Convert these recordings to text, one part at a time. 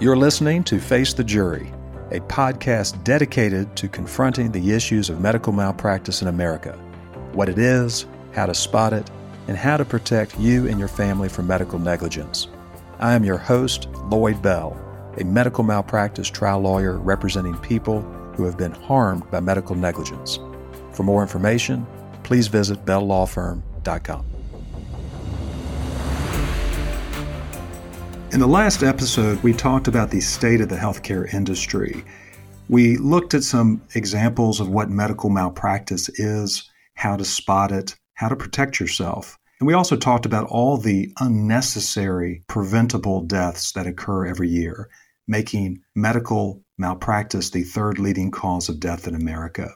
You're listening to Face the Jury, a podcast dedicated to confronting the issues of medical malpractice in America, what it is, how to spot it, and how to protect you and your family from medical negligence. I am your host, Lloyd Bell, a medical malpractice trial lawyer representing people who have been harmed by medical negligence. For more information, please visit belllawfirm.com. In the last episode, we talked about the state of the healthcare industry. We looked at some examples of what medical malpractice is, how to spot it, how to protect yourself. And we also talked about all the unnecessary preventable deaths that occur every year, making medical malpractice the third leading cause of death in America.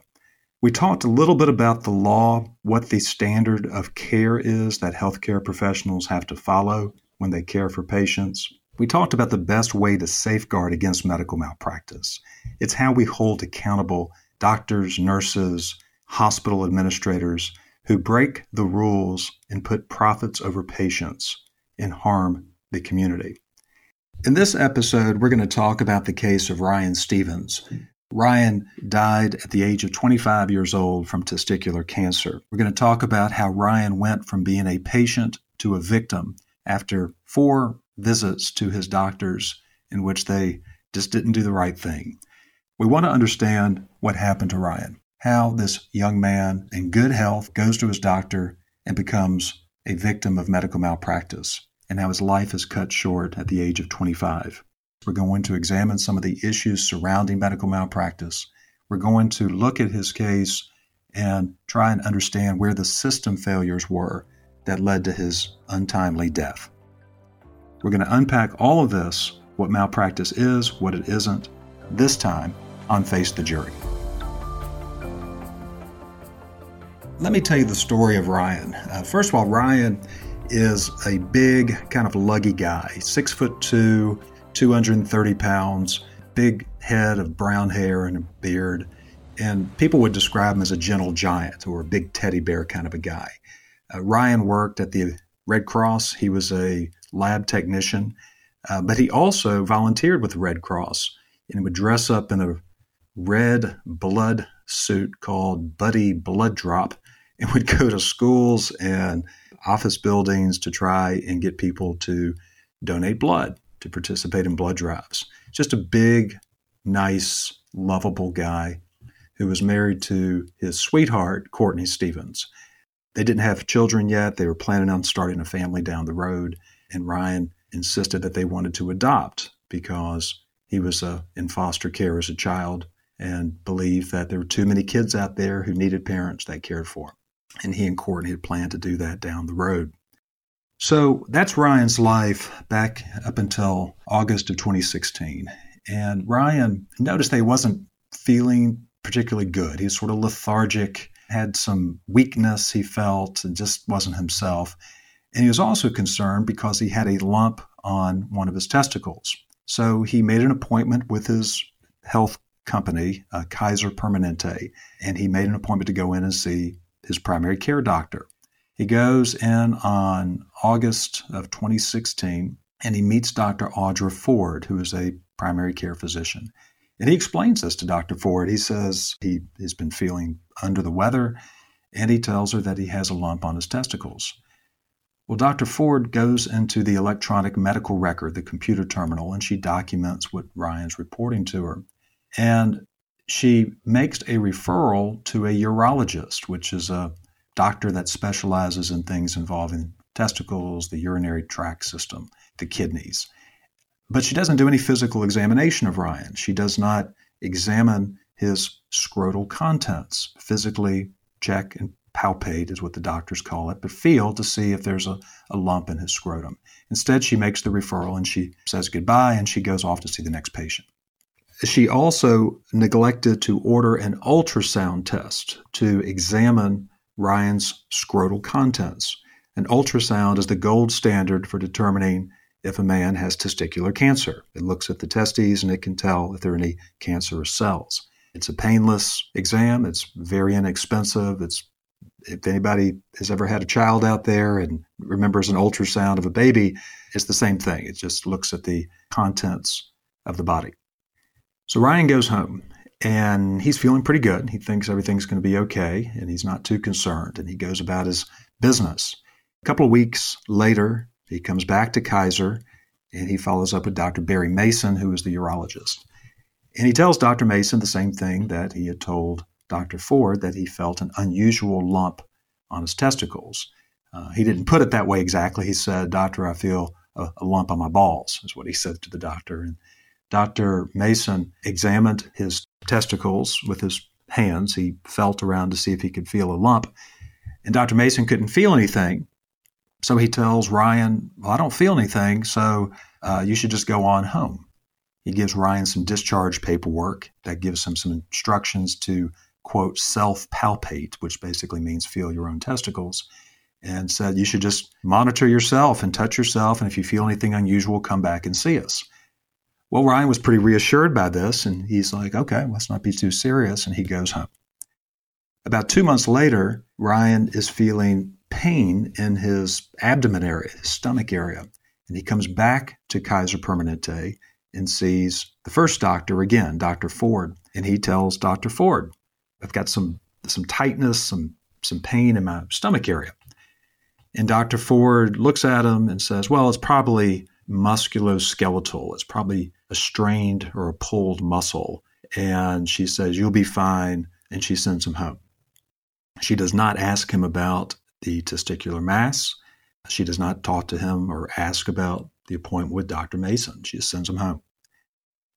We talked a little bit about the law, what the standard of care is that healthcare professionals have to follow when they care for patients. We talked about the best way to safeguard against medical malpractice. It's how we hold accountable doctors, nurses, hospital administrators who break the rules and put profits over patients and harm the community. In this episode, we're going to talk about the case of Ryan Stevens. Ryan died at the age of 25 years old from testicular cancer. We're going to talk about how Ryan went from being a patient to a victim after four visits to his doctors in which they just didn't do the right thing. We want to understand what happened to Ryan, how this young man in good health goes to his doctor and becomes a victim of medical malpractice, and how his life is cut short at the age of 25. We're going to examine some of the issues surrounding medical malpractice. We're going to look at his case and try and understand where the system failures were that led to his untimely death. We're going to unpack all of this what malpractice is, what it isn't, this time on Face the Jury. Let me tell you the story of Ryan. Uh, first of all, Ryan is a big, kind of luggy guy, six foot two, 230 pounds, big head of brown hair and a beard. And people would describe him as a gentle giant or a big teddy bear kind of a guy. Uh, Ryan worked at the Red Cross. He was a lab technician, uh, but he also volunteered with the Red Cross and would dress up in a red blood suit called Buddy Blood Drop and would go to schools and office buildings to try and get people to donate blood to participate in blood drives. Just a big, nice, lovable guy who was married to his sweetheart, Courtney Stevens. They didn't have children yet. They were planning on starting a family down the road. And Ryan insisted that they wanted to adopt because he was uh, in foster care as a child and believed that there were too many kids out there who needed parents that cared for. And he and Courtney had planned to do that down the road. So that's Ryan's life back up until August of 2016. And Ryan noticed that he wasn't feeling particularly good. He was sort of lethargic had some weakness he felt and just wasn't himself. And he was also concerned because he had a lump on one of his testicles. So he made an appointment with his health company, uh, Kaiser Permanente, and he made an appointment to go in and see his primary care doctor. He goes in on August of 2016 and he meets Dr. Audra Ford, who is a primary care physician. And he explains this to Dr. Ford. He says he has been feeling under the weather, and he tells her that he has a lump on his testicles. Well, Dr. Ford goes into the electronic medical record, the computer terminal, and she documents what Ryan's reporting to her. And she makes a referral to a urologist, which is a doctor that specializes in things involving testicles, the urinary tract system, the kidneys. But she doesn't do any physical examination of Ryan. She does not examine his scrotal contents, physically check and palpate is what the doctors call it, but feel to see if there's a, a lump in his scrotum. Instead, she makes the referral and she says goodbye and she goes off to see the next patient. She also neglected to order an ultrasound test to examine Ryan's scrotal contents. An ultrasound is the gold standard for determining if a man has testicular cancer. It looks at the testes and it can tell if there are any cancerous cells. It's a painless exam. It's very inexpensive. It's if anybody has ever had a child out there and remembers an ultrasound of a baby, it's the same thing. It just looks at the contents of the body. So Ryan goes home and he's feeling pretty good. He thinks everything's going to be okay and he's not too concerned and he goes about his business. A couple of weeks later, he comes back to Kaiser and he follows up with Dr. Barry Mason, who is the urologist. And he tells Dr. Mason the same thing that he had told Dr. Ford that he felt an unusual lump on his testicles. Uh, he didn't put it that way exactly. He said, Doctor, I feel a, a, lump on my balls, is what he said to the doctor. And Dr. Mason examined his testicles with his hands. He felt around to see if he could feel a lump. And Dr. Mason couldn't feel anything. So he tells Ryan, Well, I don't feel anything, so uh, you should just go on home. He gives Ryan some discharge paperwork that gives him some instructions to, quote, self palpate, which basically means feel your own testicles, and said, You should just monitor yourself and touch yourself. And if you feel anything unusual, come back and see us. Well, Ryan was pretty reassured by this, and he's like, Okay, let's not be too serious. And he goes home. About two months later, Ryan is feeling pain in his abdomen area, his stomach area. And he comes back to Kaiser Permanente and sees the first doctor again, Dr. Ford. And he tells Dr. Ford, I've got some, some tightness, some, some pain in my stomach area. And Dr. Ford looks at him and says, Well, it's probably musculoskeletal. It's probably a strained or a pulled muscle. And she says, You'll be fine. And she sends him home. She does not ask him about the testicular mass. She does not talk to him or ask about the appointment with Dr. Mason. She sends him home.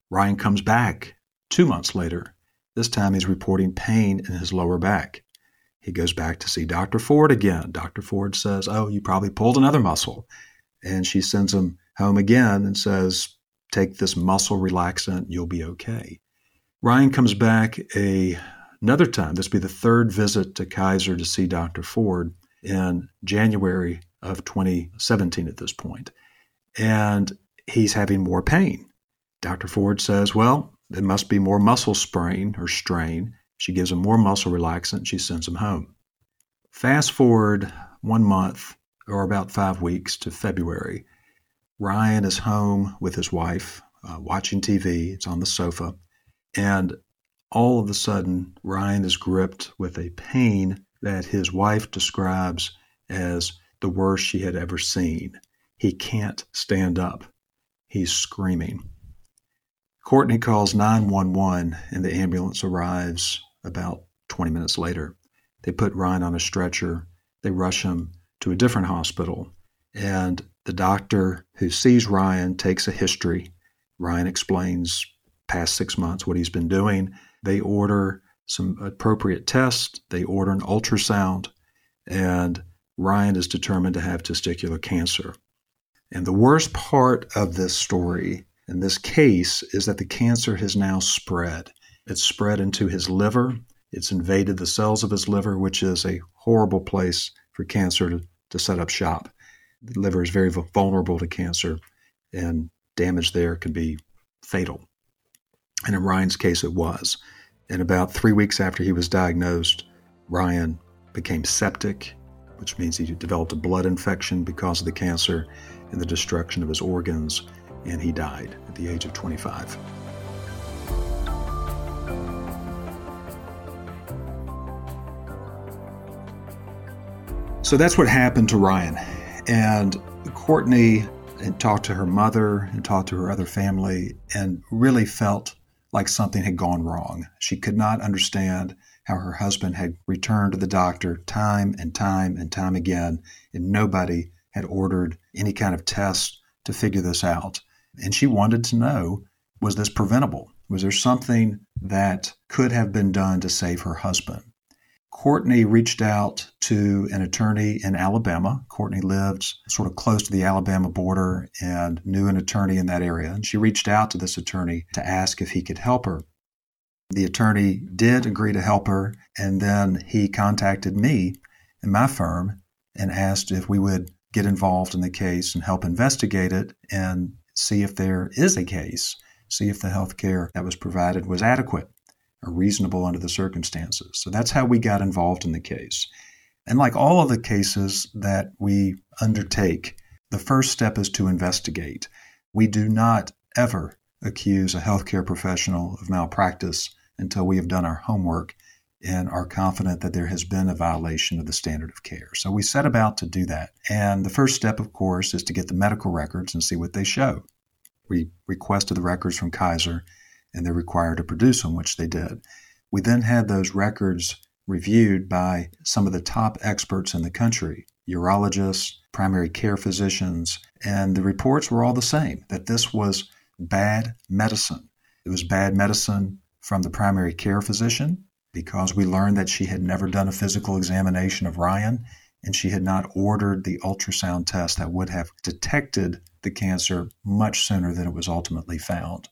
Ryan comes back two months later. This time he's reporting pain in his lower back. He goes back to see Dr. Ford again. Dr. Ford says, Oh, you probably pulled another muscle. And she sends him home again and says, Take this muscle relaxant, you'll be okay. Ryan comes back a, another time. This will be the third visit to Kaiser to see Dr. Ford in January of 2017 at this point. And he's having more pain. Dr. Ford says, well, it must be more muscle sprain or strain. She gives him more muscle relaxant. She sends him home. Fast forward one month or about five weeks to February. Ryan is home with his wife, uh, watching TV. It's on the sofa. And all of a sudden, Ryan is gripped with a pain that his wife describes as the worst she had ever seen. He can't stand up. He's screaming. Courtney calls 911 and the ambulance arrives about 20 minutes later. They put Ryan on a stretcher. They rush him to a different hospital. And the doctor who sees Ryan takes a history. Ryan explains past six months what he's been doing. They order some appropriate tests. They order an ultrasound, and Ryan is determined to have testicular cancer. And the worst part of this story, in this case, is that the cancer has now spread. It's spread into his liver. It's invaded the cells of his liver, which is a horrible place for cancer to, to set up shop. The liver is very vulnerable to cancer, and damage there can be fatal. And in Ryan's case, it was. And about three weeks after he was diagnosed, Ryan became septic, which means he developed a blood infection because of the cancer and the destruction of his organs, and he died at the age of 25. So that's what happened to Ryan. And Courtney had talked to her mother and talked to her other family and really felt like something had gone wrong. She could not understand how her husband had returned to the doctor time and time and time again, and nobody had ordered any kind of test to figure this out. And she wanted to know was this preventable? Was there something that could have been done to save her husband? Courtney reached out to an attorney in Alabama. Courtney lived sort of close to the Alabama border and knew an attorney in that area. And she reached out to this attorney to ask if he could help her. The attorney did agree to help her, and then he contacted me and my firm and asked if we would get involved in the case and help investigate it and see if there is a case, see if the health care that was provided was adequate or reasonable under the circumstances. So that's how we got involved in the case. And like all of the cases that we undertake, the first step is to investigate. We do not ever accuse a healthcare professional of malpractice until we have done our homework and are confident that there has been a violation of the standard of care. So we set about to do that. And the first step, of course, is to get the medical records and see what they show. We requested the records from Kaiser, and they're required to produce them, which they did. We then had those records reviewed by some of the top experts in the country urologists, primary care physicians, and the reports were all the same that this was bad medicine. It was bad medicine from the primary care physician because we learned that she had never done a physical examination of Ryan and she had not ordered the ultrasound test that would have detected the cancer much sooner than it was ultimately found.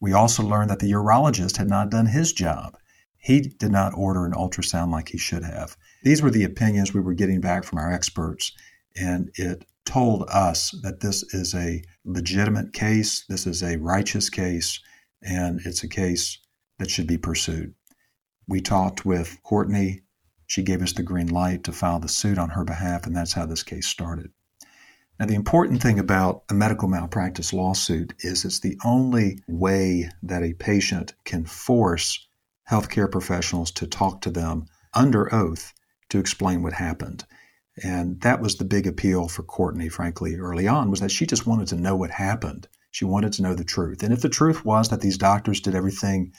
We also learned that the urologist had not done his job. He did not order an ultrasound like he should have. These were the opinions we were getting back from our experts, and it told us that this is a legitimate case, this is a righteous case, and it's a case that should be pursued. We talked with Courtney. She gave us the green light to file the suit on her behalf, and that's how this case started. Now, the important thing about a medical malpractice lawsuit is it's the only way that a patient can force healthcare professionals to talk to them under oath to explain what happened. And that was the big appeal for Courtney, frankly, early on, was that she just wanted to know what happened. She wanted to know the truth. And if the truth was that these doctors did everything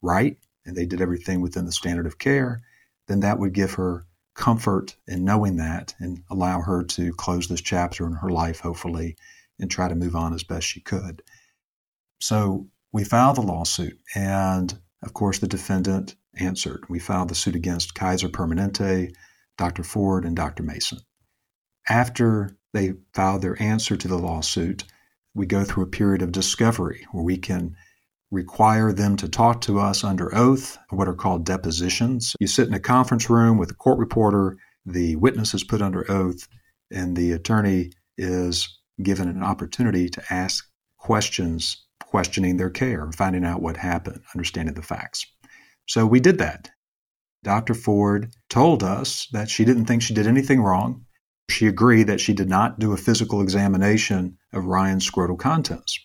right and they did everything within the standard of care, then that would give her comfort in knowing that and allow her to close this chapter in her life, hopefully, and try to move on as best she could. So we filed the lawsuit, and of course, the defendant answered. We filed the suit against Kaiser Permanente, Dr. Ford, and Dr. Mason. After they filed their answer to the lawsuit, we go through a period of discovery where we can require them to talk to us under oath, what are called depositions. You sit in a conference room with a court reporter, the witness is put under oath, and the attorney is given an opportunity to ask questions questioning their care, finding out what happened, understanding the facts. So we did that. Dr. Ford told us that she didn't think she did anything wrong. She agreed that she did not do a physical examination of Ryan's scrotal contents.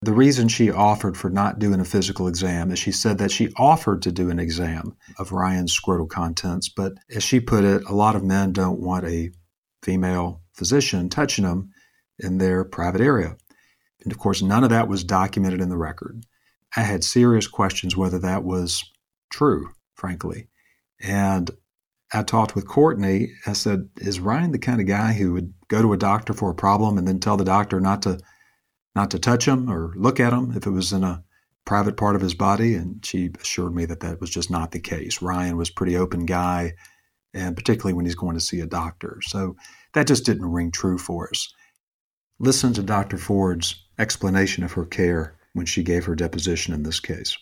The reason she offered for not doing a physical exam is she said that she offered to do an exam of Ryan's scrotal contents, but as she put it, a lot of men don't want a female physician touching them in their private area. And of course, none of that was documented in the record. I had serious questions whether that was true, frankly. And I talked with Courtney. I said, Is Ryan the kind of guy who would go to a doctor for a problem and then tell the doctor not to not to touch him or look at him if it was in a private part of his body? And she assured me that that was just not the case. Ryan was a pretty open guy, and particularly when he's going to see a doctor. So that just didn't ring true for us. Listen to Dr. Ford's explanation of her care when she gave her deposition in this case.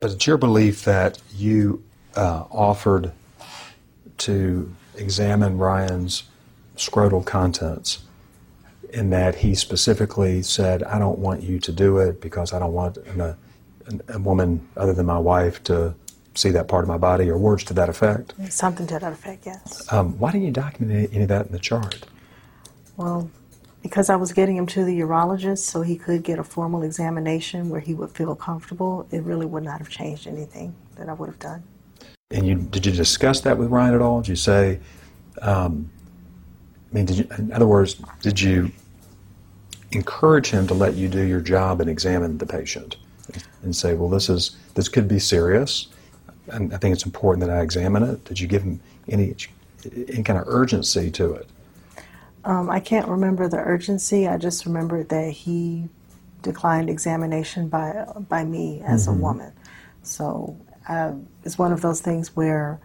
But it's your belief that you uh, offered to examine Ryan's scrotal contents in that he specifically said, I don't want you to do it because I don't want a, a woman other than my wife to see that part of my body, or words to that effect? Something to that effect, yes. Um, why didn't you document any of that in the chart? Well, because I was getting him to the urologist so he could get a formal examination where he would feel comfortable, it really would not have changed anything that I would have done. And you did you discuss that with Ryan at all? Did you say, um, I mean, did you, in other words, did you encourage him to let you do your job and examine the patient and say, well, this is this could be serious, and I think it's important that I examine it. Did you give him any any kind of urgency to it? Um, I can't remember the urgency. I just remember that he declined examination by by me as mm-hmm. a woman. So uh, it's one of those things where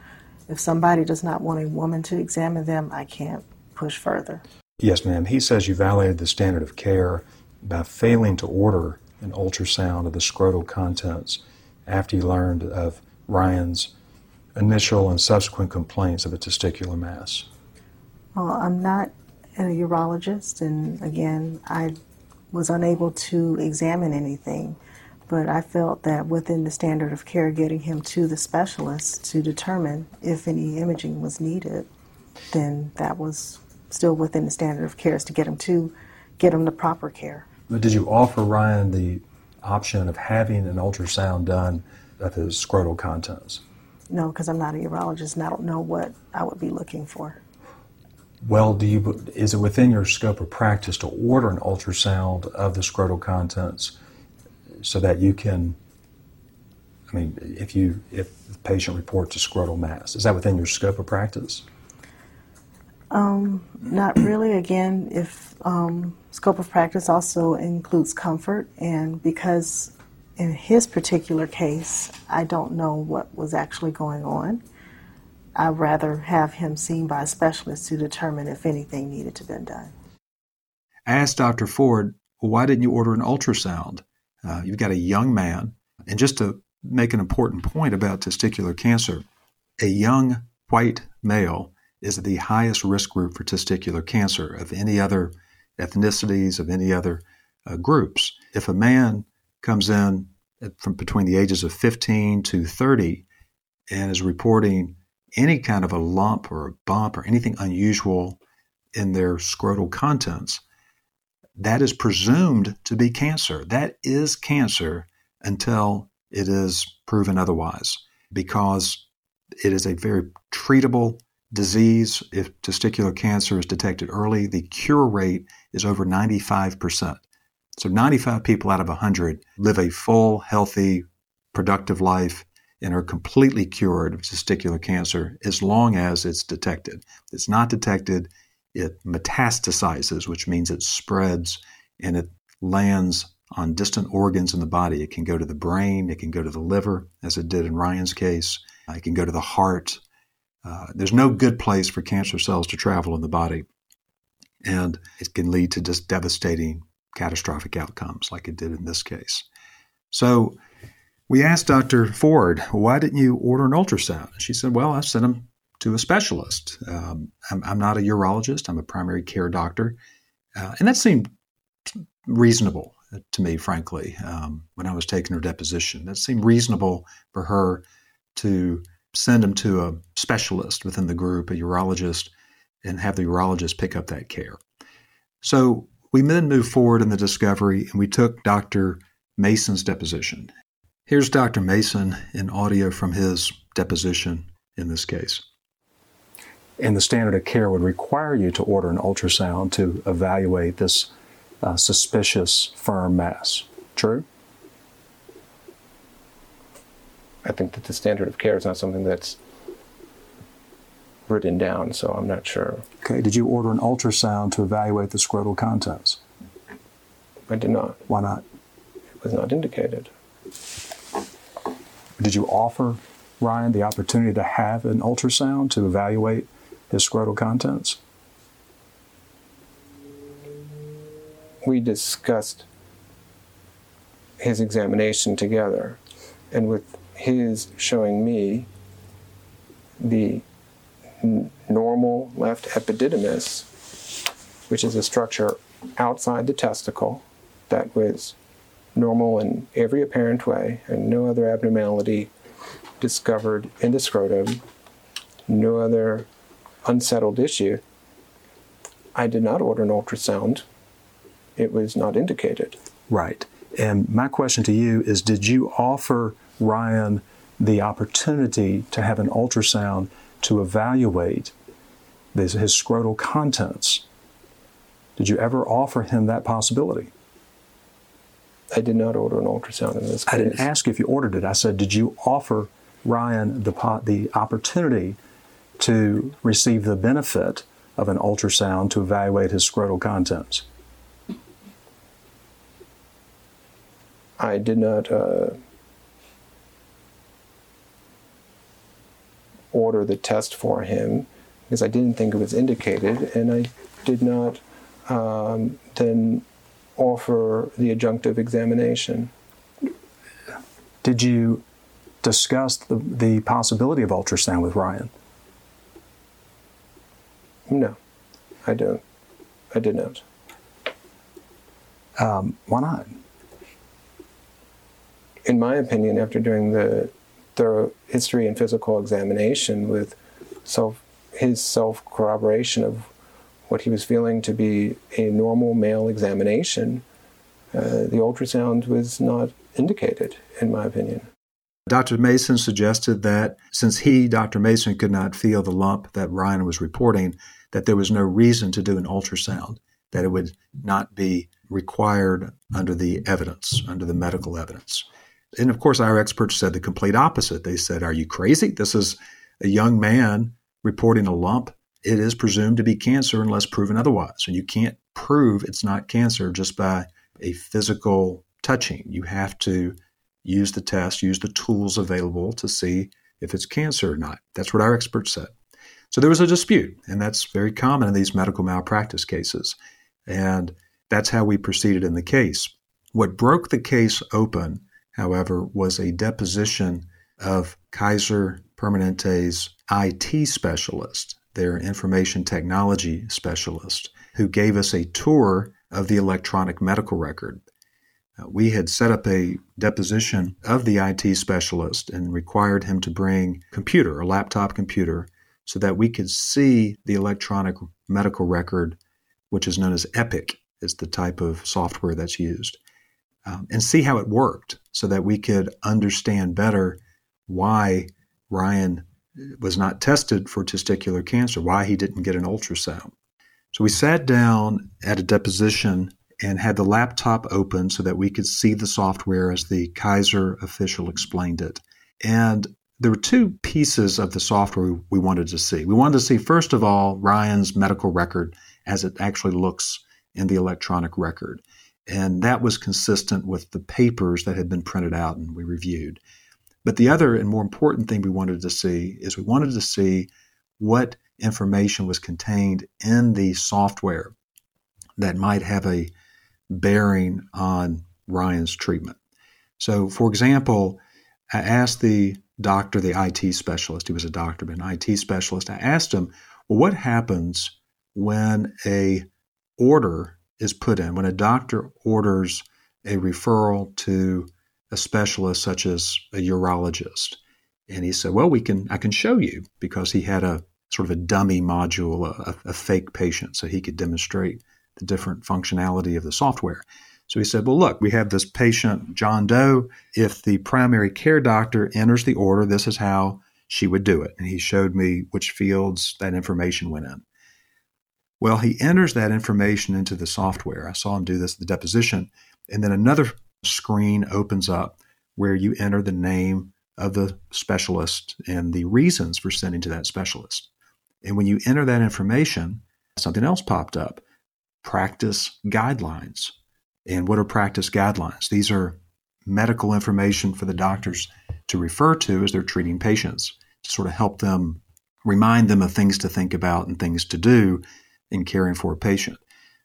if somebody does not want a woman to examine them, I can't push further. Yes, ma'am. He says you violated the standard of care by failing to order an ultrasound of the scrotal contents after you learned of Ryan's initial and subsequent complaints of a testicular mass. Well, I'm not a urologist, and again, I was unable to examine anything. But I felt that within the standard of care, getting him to the specialist to determine if any imaging was needed, then that was still within the standard of care is to get him to get him the proper care. But did you offer Ryan the option of having an ultrasound done of his scrotal contents? No, because I'm not a urologist and I don't know what I would be looking for. Well, do you is it within your scope of practice to order an ultrasound of the scrotal contents so that you can I mean, if you if the patient reports a scrotal mass, is that within your scope of practice? Um, not really. Again, if um, scope of practice also includes comfort, and because in his particular case, I don't know what was actually going on. I'd rather have him seen by a specialist to determine if anything needed to be done. I asked Dr. Ford, why didn't you order an ultrasound? Uh, you've got a young man, and just to make an important point about testicular cancer, a young white male is the highest risk group for testicular cancer of any other ethnicities, of any other uh, groups. If a man comes in from between the ages of 15 to 30 and is reporting any kind of a lump or a bump or anything unusual in their scrotal contents, that is presumed to be cancer. That is cancer until it is proven otherwise because it is a very treatable disease. If testicular cancer is detected early, the cure rate is over 95%. So 95 people out of 100 live a full, healthy, productive life and are completely cured of testicular cancer as long as it's detected. If it's not detected, it metastasizes, which means it spreads and it lands on distant organs in the body. It can go to the brain, it can go to the liver, as it did in Ryan's case, it can go to the heart. Uh, there's no good place for cancer cells to travel in the body. And it can lead to just devastating catastrophic outcomes like it did in this case. So we asked Dr. Ford, why didn't you order an ultrasound? She said, well, I sent him to a specialist. Um, I'm, I'm, not a urologist, I'm a primary care doctor. Uh, and that seemed reasonable to me, frankly, um, when I was taking her deposition. That seemed reasonable for her to send them to a specialist within the group, a urologist, and have the urologist pick up that care. So we then moved forward in the discovery and we took Dr. Mason's deposition. Here's Dr. Mason in audio from his deposition in this case. And the standard of care would require you to order an ultrasound to evaluate this uh, suspicious firm mass. True? I think that the standard of care is not something that's written down, so I'm not sure. Okay, did you order an ultrasound to evaluate the scrotal contents? I did not. Why not? It was not indicated. Did you offer Ryan the opportunity to have an ultrasound to evaluate his scrotal contents? we discussed his examination together, and with his showing me the normal left epididymis, which is a structure outside the testicle that was normal in every apparent way, and no other abnormality discovered in the scrotum, no other unsettled issue. I did not order an ultrasound it was not indicated. Right. And my question to you is Did you offer Ryan the opportunity to have an ultrasound to evaluate his, his scrotal contents? Did you ever offer him that possibility? I did not order an ultrasound in this case. I didn't ask if you ordered it. I said, did you offer Ryan the, the opportunity to receive the benefit of an ultrasound to evaluate his scrotal contents? I did not uh, order the test for him because I didn't think it was indicated, and I did not um, then offer the adjunctive examination. Did you discuss the, the possibility of ultrasound with Ryan? No, I don't. I did not. Um, why not? in my opinion, after doing the thorough history and physical examination with self, his self corroboration of what he was feeling to be a normal male examination, uh, the ultrasound was not indicated, in my opinion. Dr. Mason suggested that since he, Dr. Mason, could not feel the lump that Ryan was reporting, that there was no reason to do an ultrasound, that it would not be required under the evidence, under the medical evidence. And of course, our experts said the complete opposite. They said, Are you crazy? This is a young man reporting a lump. It is presumed to be cancer unless proven otherwise. And you can't prove it's not cancer just by a physical touching. You have to use the test, use the tools available to see if it's cancer or not. That's what our experts said. So there was a dispute, and that's very common in these medical malpractice cases. And that's how we proceeded in the case. What broke the case open, however, was a deposition of Kaiser Permanente's IT specialist, their information technology specialist, who gave us a tour of the electronic medical record. Uh, we had set up a deposition of the IT specialist and required him to bring computer, a laptop computer, so that we could see the electronic medical record, which is known as EPIC, is the type of software that's used, um, and see how it worked, so that we could understand better why Ryan was not tested for testicular cancer, why he didn't get an ultrasound. So we sat down at a deposition and had the laptop open so that we could see the software as the Kaiser official explained it. And there were two pieces of the software we wanted to see. We wanted to see, first of all, Ryan's medical record as it actually looks in the electronic record. And that was consistent with the papers that had been printed out and we reviewed. But the other and more important thing we wanted to see is we wanted to see what information was contained in the software that might have a bearing on Ryan's treatment. So, for example, I asked the doctor, the IT specialist, he was a doctor, but an IT specialist, I asked him, well, what happens when a order is put in, when a doctor orders a referral to a specialist such as a urologist? And he said, well, we can, I can show you because he had a sort of a dummy module, a, a fake patient, so he could demonstrate the different functionality of the software. So he said, Well, look, we have this patient, John Doe. If the primary care doctor enters the order, this is how she would do it. And he showed me which fields that information went in. Well, he enters that information into the software. I saw him do this at the deposition. And then another screen opens up where you enter the name of the specialist and the reasons for sending to that specialist. And when you enter that information, something else popped up practice guidelines. And what are practice guidelines? These are medical information for the doctors to refer to as they're treating patients to sort of help them remind them of things to think about and things to do in caring for a patient.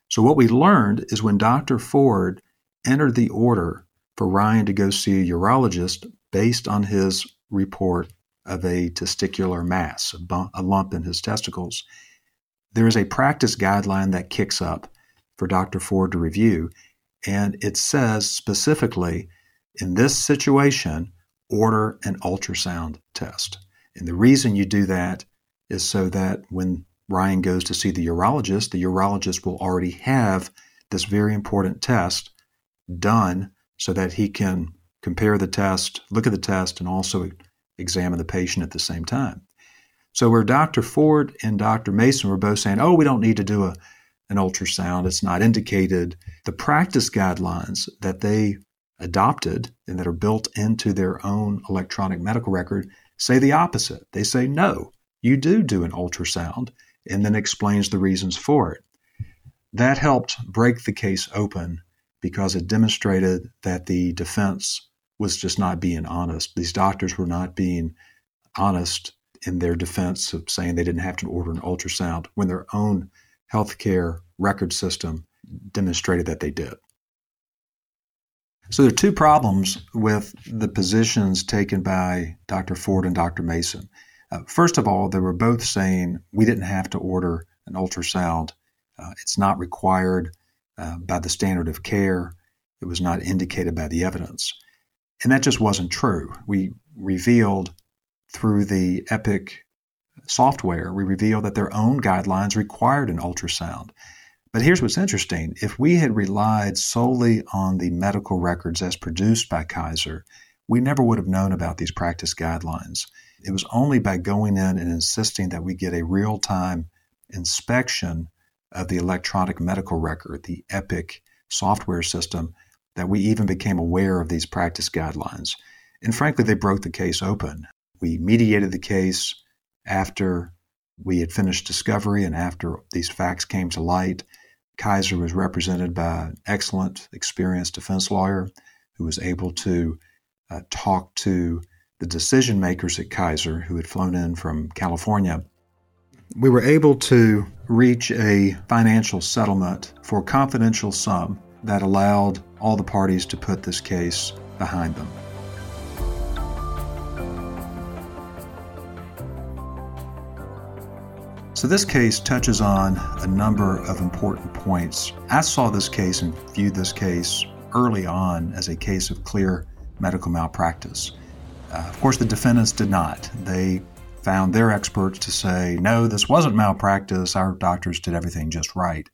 So, what we learned is when Dr. Ford entered the order for Ryan to go see a urologist based on his report of a testicular mass, a, a lump in his testicles, there is a practice guideline that kicks up for Dr. Ford to review, and it says specifically in this situation, order an ultrasound test. And the reason you do that is so that when Ryan goes to see the urologist, the urologist will already have this very important test done so that he can compare the test, look at the test, and also examine the patient at the same time. So where Dr. Ford and Dr. Mason were both saying, "Oh, we don't need to do a an ultrasound; it's not indicated," the practice guidelines that they adopted and that are built into their own electronic medical record say the opposite. They say, "No, you do do an ultrasound," and then explains the reasons for it. That helped break the case open because it demonstrated that the defense was just not being honest. These doctors were not being honest in their defense of saying they didn't have to order an ultrasound when their own healthcare record system demonstrated that they did. So there are two problems with the positions taken by Dr. Ford and Dr. Mason. Uh, first of all, they were both saying we didn't have to order an ultrasound. Uh, it's not required uh, by the standard of care. It was not indicated by the evidence. And that just wasn't true. We revealed through the EPIC software, we revealed that their own guidelines required an ultrasound. But here's what's interesting. If we had relied solely on the medical records as produced by Kaiser, we never would have known about these practice guidelines. It was only by going in and insisting that we get a real time inspection of the electronic medical record, the EPIC software system, that we even became aware of these practice guidelines. And frankly, they broke the case open. We mediated the case after we had finished discovery and after these facts came to light. Kaiser was represented by an excellent, experienced defense lawyer who was able to uh, talk to the decision makers at Kaiser who had flown in from California. We were able to reach a financial settlement for a confidential sum that allowed all the parties to put this case behind them. So, this case touches on a number of important points. I saw this case and viewed this case early on as a case of clear medical malpractice. Uh, of course, the defendants did not. They found their experts to say, no, this wasn't malpractice. Our doctors did everything just right.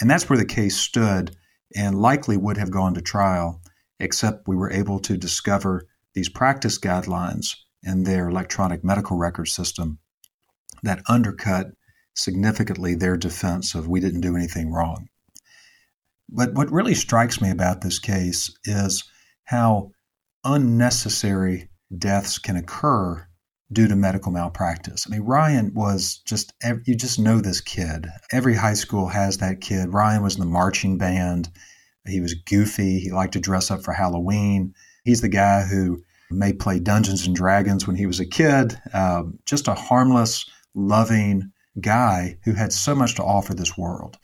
And that's where the case stood and likely would have gone to trial, except we were able to discover these practice guidelines in their electronic medical record system that undercut significantly their defense of we didn't do anything wrong. But what really strikes me about this case is how unnecessary deaths can occur due to medical malpractice. I mean, Ryan was just, you just know this kid. Every high school has that kid. Ryan was in the marching band. He was goofy. He liked to dress up for Halloween. He's the guy who may play Dungeons and Dragons when he was a kid. Uh, just a harmless, loving guy who had so much to offer this world.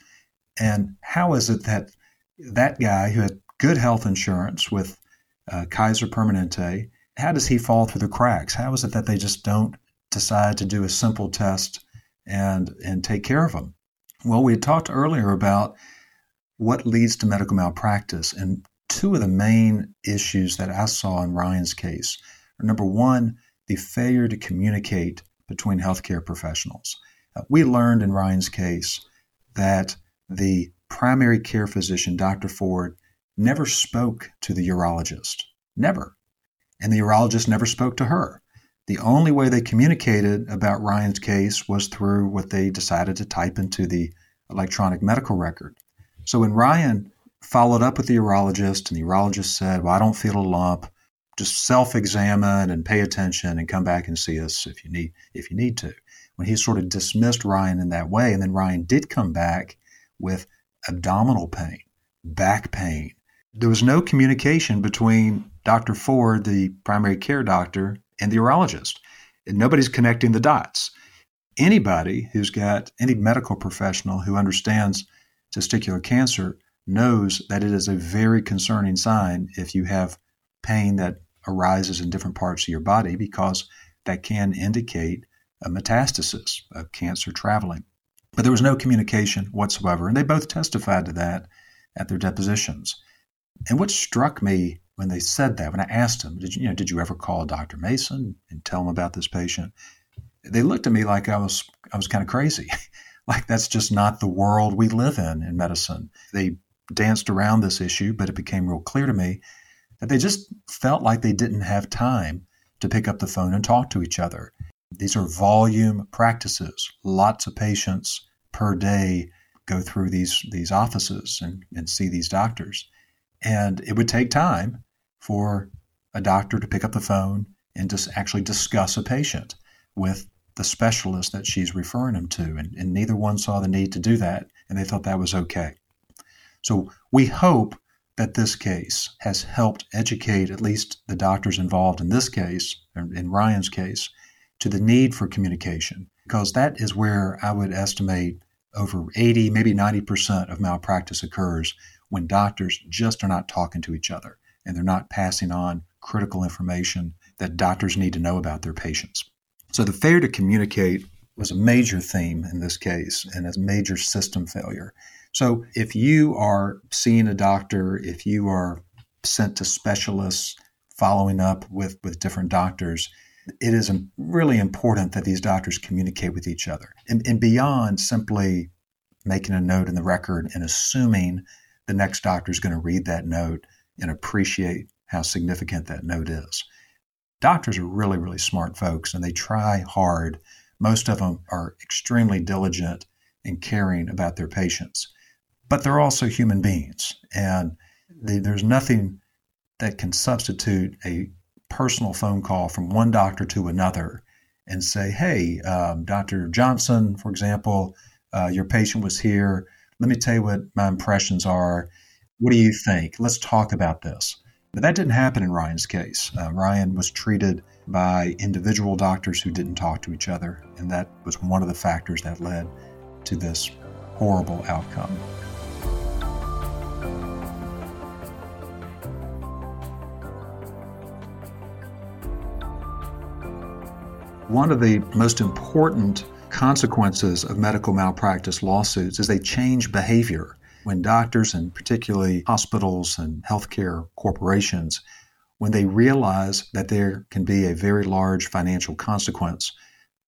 And how is it that that guy who had good health insurance with uh, Kaiser Permanente, how does he fall through the cracks? How is it that they just don't decide to do a simple test and and take care of him? Well, we had talked earlier about what leads to medical malpractice, and two of the main issues that I saw in Ryan's case are number one, the failure to communicate between healthcare professionals. Uh, we learned in Ryan's case that the primary care physician, Dr. Ford, never spoke to the urologist. Never. And the urologist never spoke to her. The only way they communicated about Ryan's case was through what they decided to type into the electronic medical record. So when Ryan followed up with the urologist and the urologist said, Well, I don't feel a lump, just self-examine and pay attention and come back and see us if you need if you need to. When he sort of dismissed Ryan in that way, and then Ryan did come back with abdominal pain, back pain. There was no communication between Dr. Ford, the primary care doctor, and the urologist. And nobody's connecting the dots. Anybody who's got any medical professional who understands testicular cancer knows that it is a very concerning sign if you have pain that arises in different parts of your body because that can indicate a metastasis of cancer traveling. But there was no communication whatsoever, and they both testified to that at their depositions. And what struck me when they said that, when I asked them, did you, you know, did you ever call Dr. Mason and tell him about this patient? They looked at me like I was I was kind of crazy. like that's just not the world we live in in medicine. They danced around this issue, but it became real clear to me that they just felt like they didn't have time to pick up the phone and talk to each other. These are volume practices. Lots of patients per day go through these, these offices and, and see these doctors. And it would take time for a doctor to pick up the phone and just actually discuss a patient with the specialist that she's referring them to. And, and neither one saw the need to do that, and they thought that was okay. So we hope that this case has helped educate at least the doctors involved in this case, in Ryan's case, to the need for communication, because that is where I would estimate over 80, maybe 90% of malpractice occurs when doctors just are not talking to each other and they're not passing on critical information that doctors need to know about their patients. So the failure to communicate was a major theme in this case and a major system failure. So if you are seeing a doctor, if you are sent to specialists, following up with, with different doctors, it is really important that these doctors communicate with each other and, and beyond simply making a note in the record and assuming the next doctor is going to read that note and appreciate how significant that note is. Doctors are really, really smart folks and they try hard. Most of them are extremely diligent and caring about their patients, but they're also human beings. And they, there's nothing that can substitute a personal phone call from one doctor to another and say, hey, um, Dr. Johnson, for example, uh, your patient was here. Let me tell you what my impressions are. What do you think? Let's talk about this. But that didn't happen in Ryan's case. Uh, Ryan was treated by individual doctors who didn't talk to each other, and that was one of the factors that led to this horrible outcome. One of the most important consequences of medical malpractice lawsuits is they change behavior. When doctors, and particularly hospitals and healthcare corporations, when they realize that there can be a very large financial consequence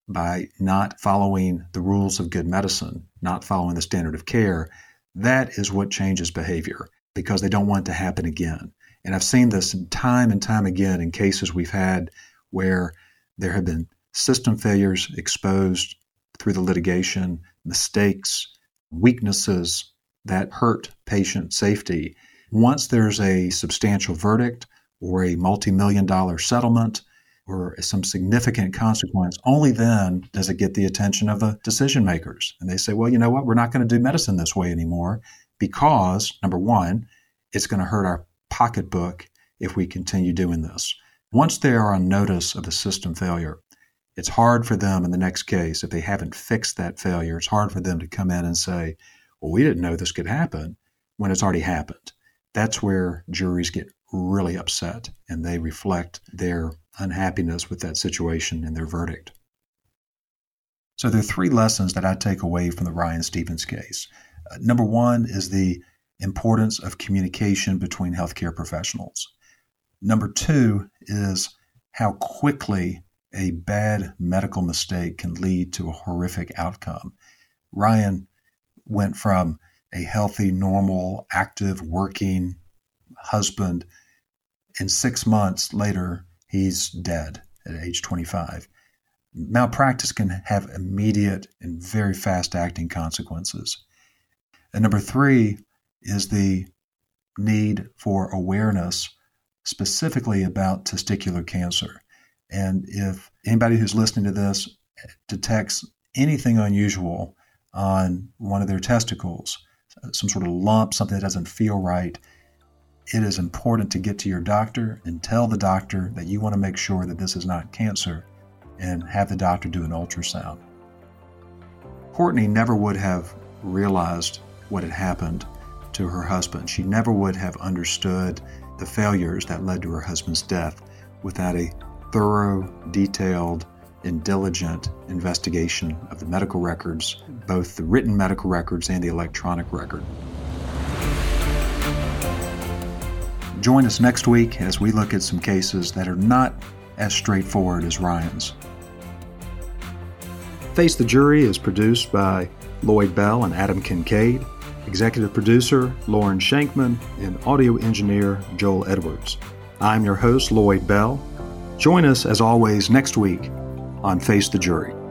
by not following the rules of good medicine, not following the standard of care, that is what changes behavior because they don't want it to happen again. And I've seen this time and time again in cases we've had where there have been system failures exposed through the litigation, mistakes, weaknesses that hurt patient safety. Once there's a substantial verdict or a multi million dollar settlement or some significant consequence, only then does it get the attention of the decision makers. And they say, well, you know what? We're not going to do medicine this way anymore because, number one, it's going to hurt our pocketbook if we continue doing this. Once they are on notice of a system failure, it's hard for them in the next case, if they haven't fixed that failure, it's hard for them to come in and say, well, we didn't know this could happen when it's already happened. That's where juries get really upset and they reflect their unhappiness with that situation in their verdict. So there are three lessons that I take away from the Ryan Stevens case. Uh, number one is the importance of communication between healthcare professionals. Number two is how quickly a bad medical mistake can lead to a horrific outcome. Ryan went from a healthy, normal, active, working husband. In six months later, he's dead at age 25. Malpractice can have immediate and very fast acting consequences. And number three is the need for awareness specifically about testicular cancer. And if anybody who's listening to this detects anything unusual on one of their testicles, some sort of lump, something that doesn't feel right, it is important to get to your doctor and tell the doctor that you want to make sure that this is not cancer and have the doctor do an ultrasound. Courtney never would have realized what had happened to her husband. She never would have understood the failures that led to her husband's death without a thorough, detailed, and diligent investigation of the medical records, both the written medical records and the electronic record. Join us next week as we look at some cases that are not as straightforward as Ryan's. Face the Jury is produced by Lloyd Bell and Adam Kincaid, executive producer Lauren Shankman, and audio engineer Joel Edwards. I'm your host, Lloyd Bell. Join us, as always, next week on Face the Jury.